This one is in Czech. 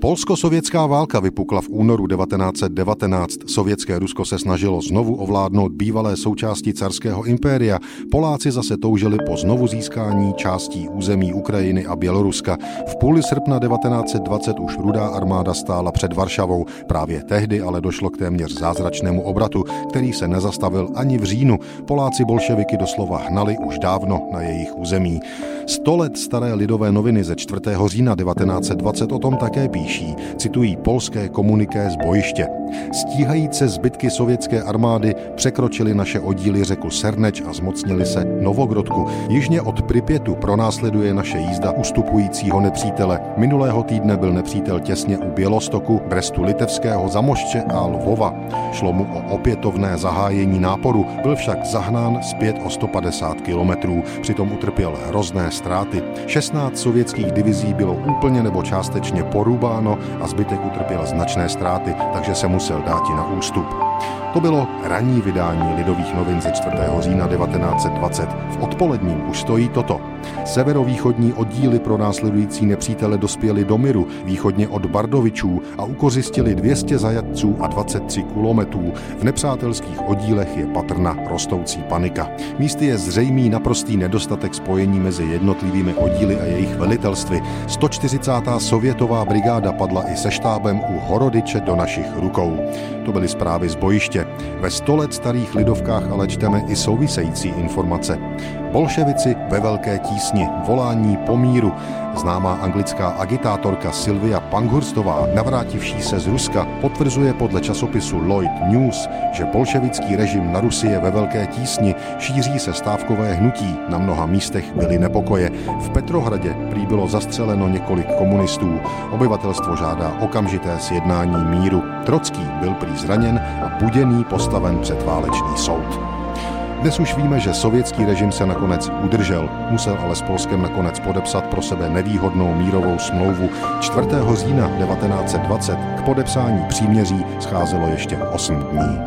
Polsko-sovětská válka vypukla v únoru 1919. Sovětské Rusko se snažilo znovu ovládnout bývalé součásti carského impéria. Poláci zase toužili po znovu získání částí území Ukrajiny a Běloruska. V půli srpna 1920 už rudá armáda stála před Varšavou. Právě tehdy ale došlo k téměř zázračnému obratu, který se nezastavil ani v říjnu. Poláci bolševiky doslova hnali už dávno na jejich území. Sto let staré lidové noviny ze 4. října 1920 o tom také píší, citují polské komuniké z bojiště. Stíhajíce zbytky sovětské armády překročili naše oddíly řeku Serneč a zmocnili se Novogrodku. Jižně od Pripětu pronásleduje naše jízda ustupujícího nepřítele. Minulého týdne byl nepřítel těsně u Bělostoku, Brestu Litevského, Zamošče a Lvova. Šlo mu o opětovné zahájení náporu, byl však zahnán zpět o 150 kilometrů. Přitom utrpěl hrozné ztráty. 16 sovětských divizí bylo úplně nebo částečně porubáno a zbytek utrpěl značné ztráty, takže se musel dát na ústup. To bylo ranní vydání Lidových novin ze 4. října 1920. V odpoledním už stojí toto. Severovýchodní oddíly pro následující nepřítele dospěly do Miru, východně od Bardovičů a ukořistili 200 zajatců a 23 kulometů. V nepřátelských oddílech je patrna rostoucí panika. Místy je zřejmý naprostý nedostatek spojení mezi jednotlivými oddíly a jejich velitelství. 140. sovětová brigáda padla i se štábem u Horodiče do našich rukou. To byly zprávy z bojiště. Ve sto let starých lidovkách ale čteme i související informace. Bolševici ve velké tísni, volání po míru. Známá anglická agitátorka Sylvia Panghurstová, navrátivší se z Ruska, potvrzuje podle časopisu Lloyd News, že bolševický režim na Rusi je ve velké tísni, šíří se stávkové hnutí, na mnoha místech byly nepokoje. V Petrohradě prý bylo zastřeleno několik komunistů. Obyvatelstvo žádá okamžité sjednání míru. Trocký byl prý zraněn a Buděný postaven před válečný soud. Dnes už víme, že sovětský režim se nakonec udržel, musel ale s Polskem nakonec podepsat pro sebe nevýhodnou mírovou smlouvu. 4. října 1920 k podepsání příměří scházelo ještě 8 dní.